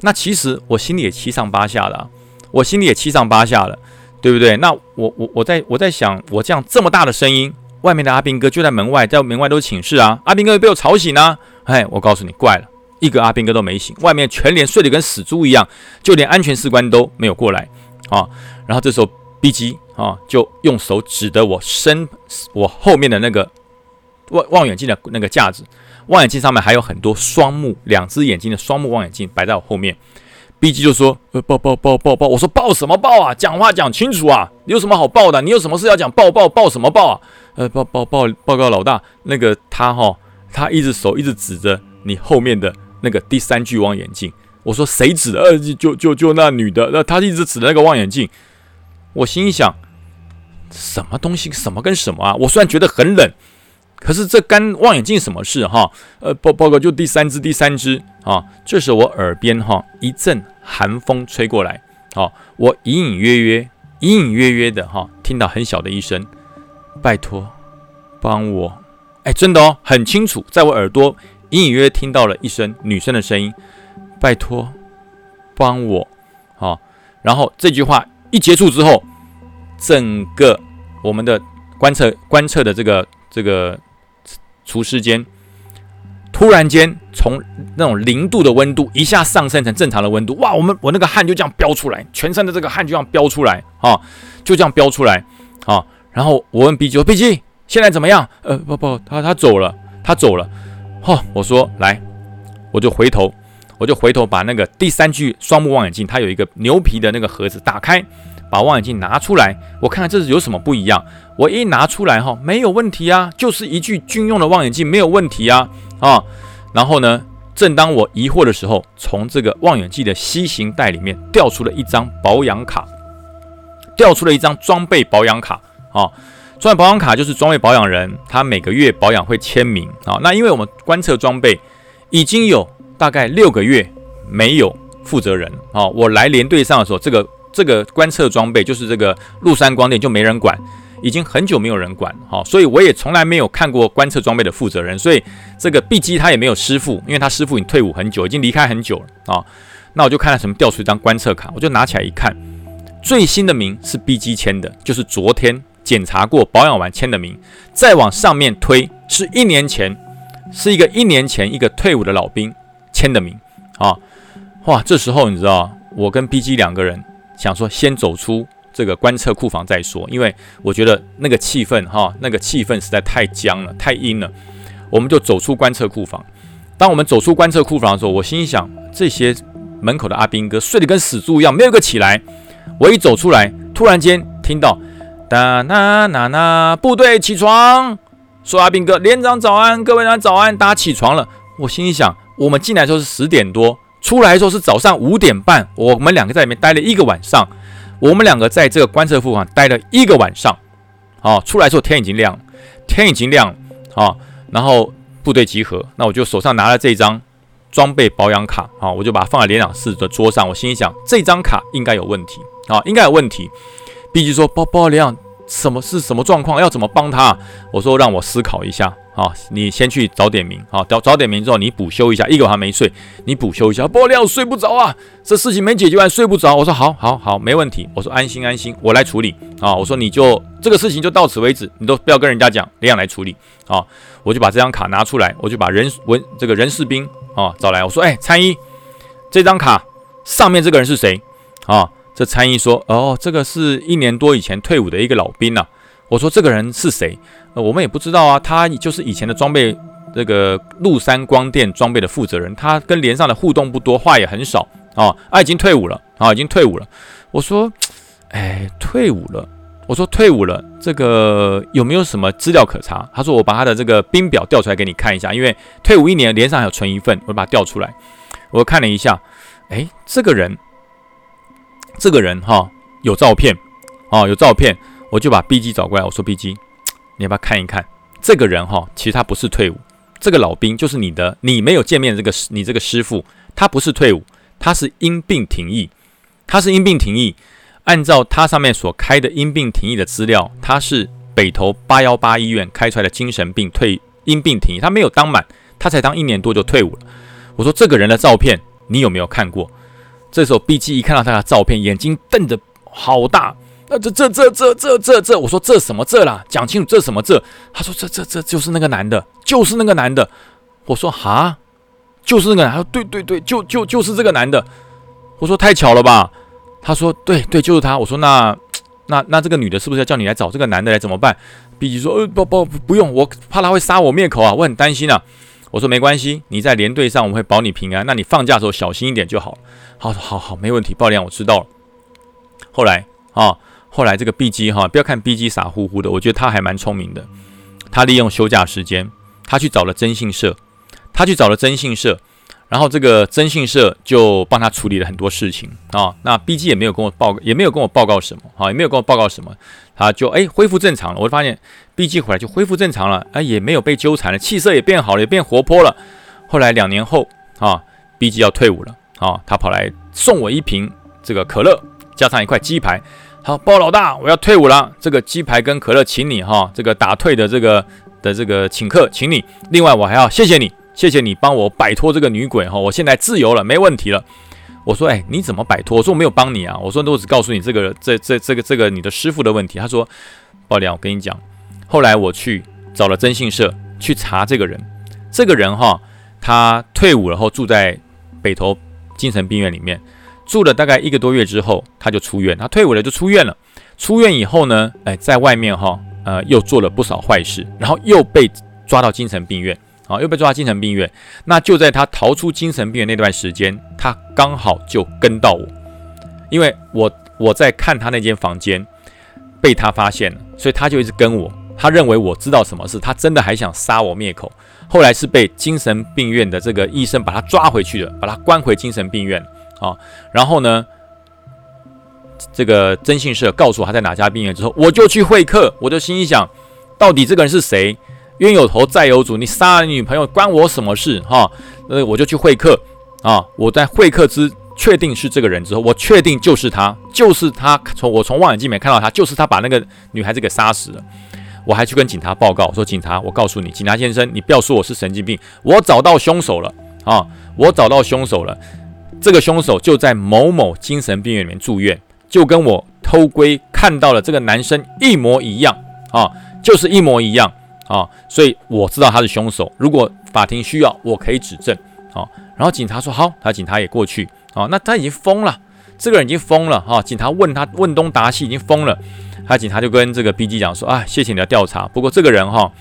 那其实我心里也七上八下的，我心里也七上八下的，对不对？那我我我在我在想，我这样这么大的声音，外面的阿兵哥就在门外，在门外都是寝室啊，阿兵哥被我吵醒呢。哎，我告诉你，怪了。一个阿兵哥都没醒，外面全连睡得跟死猪一样，就连安全士官都没有过来啊。然后这时候 B 机啊就用手指着我身我后面的那个望望远镜的那个架子，望远镜上面还有很多双目两只眼睛的双目望远镜摆在我后面。B 机就说：“呃，报报报报报！”我说：“报什么报啊？讲话讲清楚啊！你有什么好报的？你有什么事要讲？报报报什么报啊？呃，报报报报告老大，那个他哈，他一直手一直指着你后面的。”那个第三具望远镜，我说谁指的？呃，就就就那女的，那她一直指的那个望远镜。我心想，什么东西？什么跟什么啊？我虽然觉得很冷，可是这干望远镜什么事哈？呃，报报告，就第三只，第三只啊。这时我耳边哈一阵寒风吹过来，好，我隐隐约约、隐隐约约的哈听到很小的一声，拜托帮我。哎，真的哦，很清楚，在我耳朵。隐隐约约听到了一声女生的声音：“拜托，帮我！”好，然后这句话一结束之后，整个我们的观测观测的这个这个厨师间，突然间从那种零度的温度一下上升成正常的温度，哇！我们我那个汗就这样飙出来，全身的这个汗就这样飙出来啊，就这样飙出来啊！然后我问 B 机：“B 机现在怎么样？”呃，不不，他他走了，他走了。哦，我说来，我就回头，我就回头把那个第三具双目望远镜，它有一个牛皮的那个盒子，打开，把望远镜拿出来，我看看这是有什么不一样。我一拿出来哈，没有问题啊，就是一具军用的望远镜，没有问题啊啊。然后呢，正当我疑惑的时候，从这个望远镜的西行袋里面掉出了一张保养卡，掉出了一张装备保养卡啊。装备保养卡就是装备保养人，他每个月保养会签名啊。那因为我们观测装备已经有大概六个月没有负责人啊。我来连队上的时候，这个这个观测装备就是这个陆山光电就没人管，已经很久没有人管哈。所以我也从来没有看过观测装备的负责人，所以这个 B 机他也没有师傅，因为他师傅已经退伍很久，已经离开很久了啊。那我就看到什么掉出一张观测卡，我就拿起来一看，最新的名是 B 机签的，就是昨天。检查过保养完签的名，再往上面推是一年前，是一个一年前一个退伍的老兵签的名啊！哇，这时候你知道，我跟 B G 两个人想说先走出这个观测库房再说，因为我觉得那个气氛哈，那个气氛实在太僵了，太阴了。我们就走出观测库房。当我们走出观测库房的时候，我心想，这些门口的阿兵哥睡得跟死猪一样，没有一个起来。我一走出来，突然间听到。哒啦啦啦！部队起床，说阿兵哥连长早安，各位连长早安，大家起床了。我心里想，我们进来的时候是十点多，出来的时候是早上五点半。我们两个在里面待了一个晚上，我们两个在这个观测库房待了一个晚上。啊，出来的时候天已经亮，天已经亮。啊，然后部队集合，那我就手上拿了这张装备保养卡，啊，我就把它放在连长室的桌上。我心里想，这张卡应该有问题，啊，应该有问题。毕竟说：“包包连长，什么是什么状况？要怎么帮他？我说让我思考一下。啊，你先去早点名。啊，早早点名之后，你补休一下。一个晚上没睡，你补休一下。不料睡不着啊，这事情没解决完，睡不着。我说好，好，好，没问题。我说安心，安心，我来处理。啊，我说你就这个事情就到此为止，你都不要跟人家讲，这样来处理。啊，我就把这张卡拿出来，我就把人文这个人事兵啊找来。我说，哎，参议，这张卡上面这个人是谁？啊，这参议说，哦，这个是一年多以前退伍的一个老兵呐。我说这个人是谁？呃，我们也不知道啊。他就是以前的装备，这个陆山光电装备的负责人。他跟连上的互动不多，话也很少啊。他已经退伍了啊，已经退伍了。我说，哎，退伍了。我说退伍了，这个有没有什么资料可查？他说我把他的这个兵表调出来给你看一下，因为退伍一年，连上还有存一份，我把它调出来。我看了一下，哎，这个人，这个人哈，有照片啊，有照片。我就把 B G 找过来，我说 B G，你要不要看一看这个人哈？其实他不是退伍，这个老兵就是你的，你没有见面这个你这个师傅，他不是退伍，他是因病停役，他是因病停役。按照他上面所开的因病停役的资料，他是北投八幺八医院开出来的精神病退因病停役，他没有当满，他才当一年多就退伍了。我说这个人的照片你有没有看过？这时候 B G 一看到他的照片，眼睛瞪得好大。那这这这这这这这，我说这什么这啦？讲清楚这什么这？他说这这这就是那个男的，就是那个男的。我说哈，就是那个男。他说对对对，就就就是这个男的。我说太巧了吧？他说对对，就是他。我说那那那这个女的是不是要叫你来找这个男的来怎么办？B 级说呃不不不用，我怕他会杀我灭口啊，我很担心啊。我说没关系，你在连队上我们会保你平安。那你放假的时候小心一点就好。好，好，好，没问题，爆料我知道了。后来啊。后来这个 B G 哈，不要看 B G 傻乎乎的，我觉得他还蛮聪明的。他利用休假时间，他去找了征信社，他去找了征信社，然后这个征信社就帮他处理了很多事情啊。那 B G 也没有跟我报，也没有跟我报告什么啊，也没有跟我报告什么，他就哎恢复正常了。我就发现 B G 回来就恢复正常了，哎也没有被纠缠了，气色也变好了，也变活泼了。后来两年后啊，B G 要退伍了啊，他跑来送我一瓶这个可乐，加上一块鸡排。好，包老大，我要退伍了。这个鸡排跟可乐，请你哈，这个打退的这个的这个请客，请你。另外，我还要谢谢你，谢谢你帮我摆脱这个女鬼哈，我现在自由了，没问题了。我说，哎，你怎么摆脱？我说我没有帮你啊，我说我只告诉你这个这这这个这个你的师傅的问题。他说，爆料，我跟你讲，后来我去找了征信社去查这个人，这个人哈，他退伍了后住在北投精神病院里面。住了大概一个多月之后，他就出院。他退伍了就出院了。出院以后呢，哎，在外面哈，呃，又做了不少坏事，然后又被抓到精神病院，啊，又被抓到精神病院。那就在他逃出精神病院那段时间，他刚好就跟到我，因为我我在看他那间房间，被他发现了，所以他就一直跟我。他认为我知道什么事，他真的还想杀我灭口。后来是被精神病院的这个医生把他抓回去的，把他关回精神病院。啊，然后呢，这个征信社告诉我他在哪家病院之后，我就去会客。我就心里想，到底这个人是谁？冤有头债有主，你杀了你女朋友关我什么事？哈，呃，我就去会客。啊，我在会客之确定是这个人之后，我确定就是他，就是他。从我从望远镜里面看到他，就是他把那个女孩子给杀死了。我还去跟警察报告说，警察，我告诉你，警察先生，你不要说我是神经病，我找到凶手了啊，我找到凶手了。这个凶手就在某某精神病院里面住院，就跟我偷窥看到了这个男生一模一样啊，就是一模一样啊，所以我知道他是凶手。如果法庭需要，我可以指证啊。然后警察说好，他警察也过去啊。那他已经疯了，这个人已经疯了哈。警察问他问东答西，已经疯了。他警察就跟这个 B G 讲说啊，谢谢你的调查，不过这个人哈，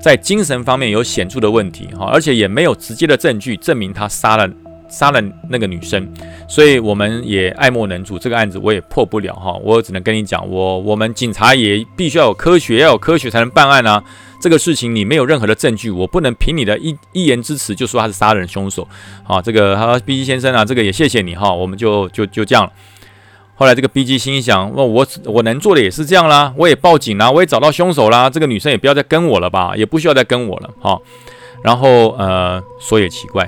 在精神方面有显著的问题哈，而且也没有直接的证据证明他杀了。杀了那个女生，所以我们也爱莫能助。这个案子我也破不了哈，我只能跟你讲，我我们警察也必须要有科学，要有科学才能办案啊。这个事情你没有任何的证据，我不能凭你的一一言之词就说他是杀人凶手。好，这个他说 B G 先生啊，这个也谢谢你哈，我们就就就这样了。后来这个 B G 心想，那我我能做的也是这样啦，我也报警啦，我也找到凶手啦，这个女生也不要再跟我了吧，也不需要再跟我了哈。然后呃，说也奇怪。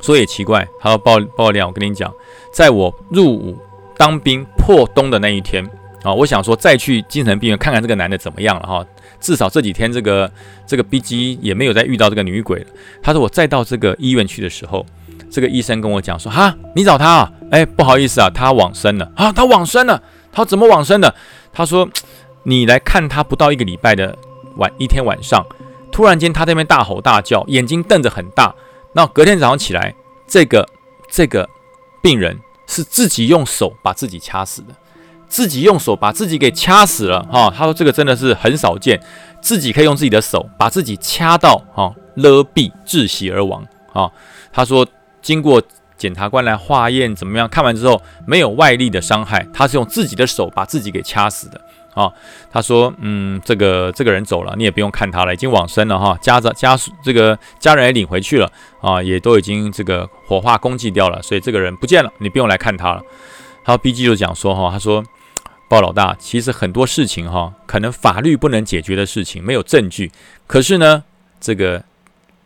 说也奇怪，他要爆爆料。我跟你讲，在我入伍当兵破冬的那一天啊，我想说再去精神病院看看这个男的怎么样了哈。至少这几天这个这个 B G 也没有再遇到这个女鬼了。他说我再到这个医院去的时候，这个医生跟我讲说哈，你找他啊？哎，不好意思啊，他往生了啊，他往生了。他怎么往生的？他说你来看他不到一个礼拜的晚一天晚上，突然间他在那边大吼大叫，眼睛瞪着很大。那隔天早上起来，这个这个病人是自己用手把自己掐死的。自己用手把自己给掐死了哈，他说这个真的是很少见，自己可以用自己的手把自己掐到哈勒毙窒息而亡啊。他说经过检察官来化验怎么样，看完之后没有外力的伤害，他是用自己的手把自己给掐死的啊。他说嗯，这个这个人走了，你也不用看他了，已经往生了哈，家着家属这个家人也领回去了啊，也都已经这个火化公祭掉了，所以这个人不见了，你不用来看他了。他 B G 就讲说哈，他说。鲍老大，其实很多事情哈，可能法律不能解决的事情，没有证据。可是呢，这个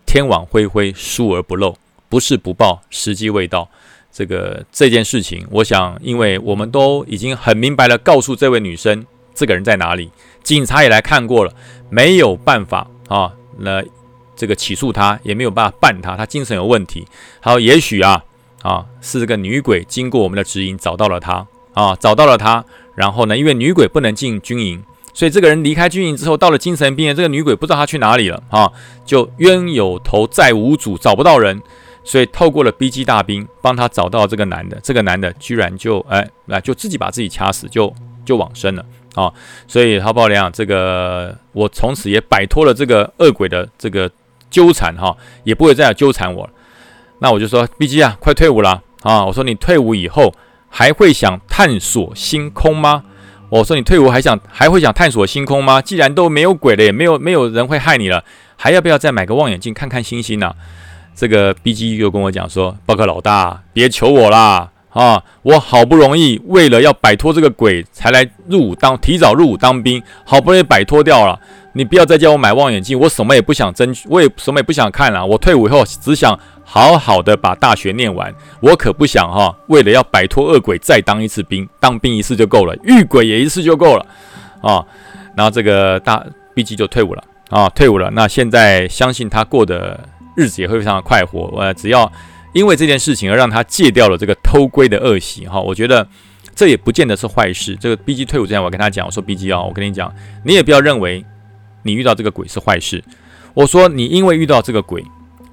天网恢恢，疏而不漏，不是不报，时机未到。这个这件事情，我想，因为我们都已经很明白了，告诉这位女生，这个人在哪里，警察也来看过了，没有办法啊，那这个起诉他，也没有办法办他，他精神有问题。好，也许啊啊，是这个女鬼经过我们的指引找到了他啊，找到了他。然后呢？因为女鬼不能进军营，所以这个人离开军营之后，到了精神病院，这个女鬼不知道他去哪里了啊，就冤有头债无主，找不到人，所以透过了 B G 大兵帮他找到这个男的，这个男的居然就哎来就自己把自己掐死，就就往生了啊！所以郝宝良，这个我从此也摆脱了这个恶鬼的这个纠缠哈，也不会再纠缠我了。那我就说 B G 啊，快退伍了啊！我说你退伍以后。还会想探索星空吗？我说你退伍还想还会想探索星空吗？既然都没有鬼了，也没有没有人会害你了，还要不要再买个望远镜看看星星呢？这个 B G 又跟我讲说：“报告老大，别求我啦啊！我好不容易为了要摆脱这个鬼，才来入伍当提早入伍当兵，好不容易摆脱掉了。你不要再叫我买望远镜，我什么也不想争取，我也什么也不想看了。我退伍以后只想。”好好的把大学念完，我可不想哈，为了要摆脱恶鬼再当一次兵，当兵一次就够了，遇鬼也一次就够了啊。然后这个大 B G 就退伍了啊，退伍了。那现在相信他过的日子也会非常的快活。呃，只要因为这件事情而让他戒掉了这个偷窥的恶习哈，我觉得这也不见得是坏事。这个 B G 退伍之前，我跟他讲，我说 B G 啊，我跟你讲，你也不要认为你遇到这个鬼是坏事。我说你因为遇到这个鬼。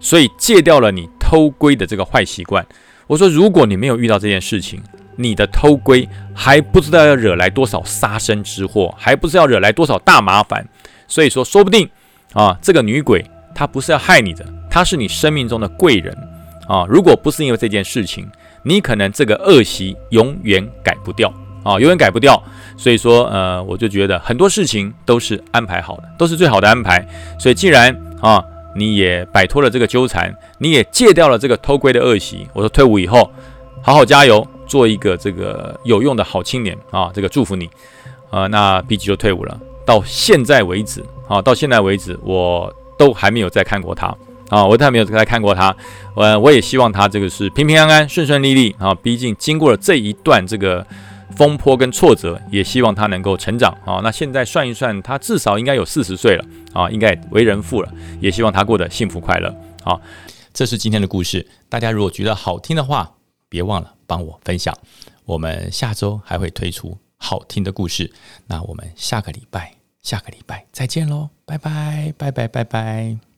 所以戒掉了你偷窥的这个坏习惯。我说，如果你没有遇到这件事情，你的偷窥还不知道要惹来多少杀身之祸，还不知道要惹来多少大麻烦。所以说，说不定啊，这个女鬼她不是要害你的，她是你生命中的贵人啊。如果不是因为这件事情，你可能这个恶习永远改不掉啊，永远改不掉。所以说，呃，我就觉得很多事情都是安排好的，都是最好的安排。所以既然啊。你也摆脱了这个纠缠，你也戒掉了这个偷窥的恶习。我说退伍以后，好好加油，做一个这个有用的好青年啊！这个祝福你啊。那 B G 就退伍了。到现在为止啊，到现在为止，我都还没有再看过他啊，我太没有再看过他。我我也希望他这个是平平安安、顺顺利利啊。毕竟经过了这一段这个。风波跟挫折，也希望他能够成长啊。那现在算一算，他至少应该有四十岁了啊，应该为人父了。也希望他过得幸福快乐。啊，这是今天的故事。大家如果觉得好听的话，别忘了帮我分享。我们下周还会推出好听的故事。那我们下个礼拜，下个礼拜再见喽，拜拜，拜拜，拜拜。